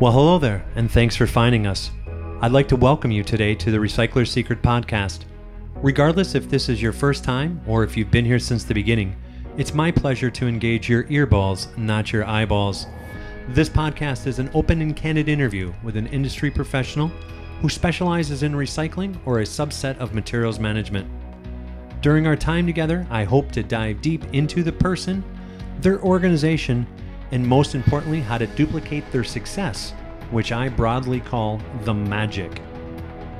Well, hello there, and thanks for finding us. I'd like to welcome you today to the Recycler's Secret podcast. Regardless if this is your first time or if you've been here since the beginning, it's my pleasure to engage your earballs, not your eyeballs. This podcast is an open and candid interview with an industry professional who specializes in recycling or a subset of materials management. During our time together, I hope to dive deep into the person, their organization, and most importantly, how to duplicate their success, which I broadly call the magic.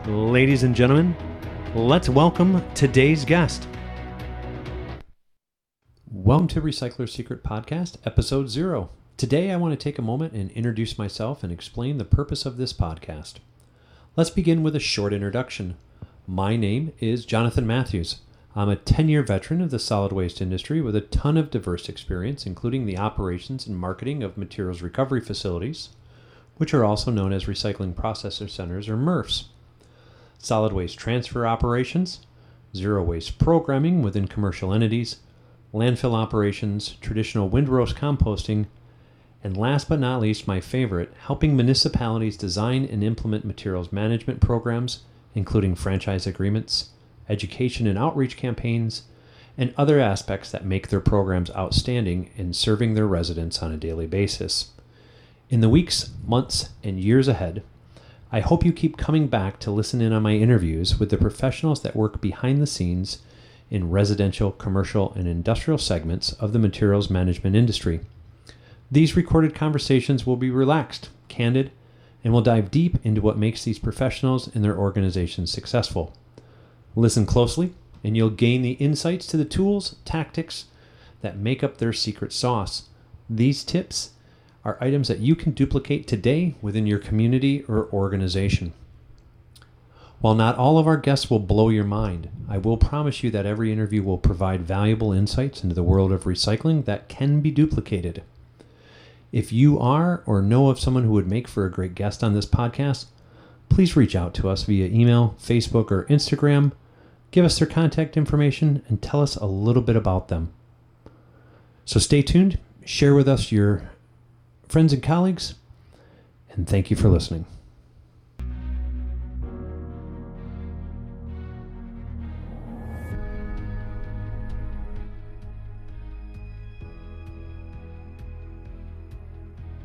Ladies and gentlemen, let's welcome today's guest. Welcome to Recycler Secret Podcast, Episode Zero. Today, I want to take a moment and introduce myself and explain the purpose of this podcast. Let's begin with a short introduction. My name is Jonathan Matthews. I'm a 10 year veteran of the solid waste industry with a ton of diverse experience, including the operations and marketing of materials recovery facilities, which are also known as recycling processor centers or MRFs, solid waste transfer operations, zero waste programming within commercial entities, landfill operations, traditional windrow composting, and last but not least, my favorite, helping municipalities design and implement materials management programs, including franchise agreements education and outreach campaigns, and other aspects that make their programs outstanding in serving their residents on a daily basis. In the weeks, months, and years ahead, I hope you keep coming back to listen in on my interviews with the professionals that work behind the scenes in residential, commercial, and industrial segments of the materials management industry. These recorded conversations will be relaxed, candid, and will dive deep into what makes these professionals and their organizations successful. Listen closely, and you'll gain the insights to the tools, tactics that make up their secret sauce. These tips are items that you can duplicate today within your community or organization. While not all of our guests will blow your mind, I will promise you that every interview will provide valuable insights into the world of recycling that can be duplicated. If you are or know of someone who would make for a great guest on this podcast, please reach out to us via email, Facebook, or Instagram give us their contact information, and tell us a little bit about them. So stay tuned, share with us your friends and colleagues, and thank you for listening.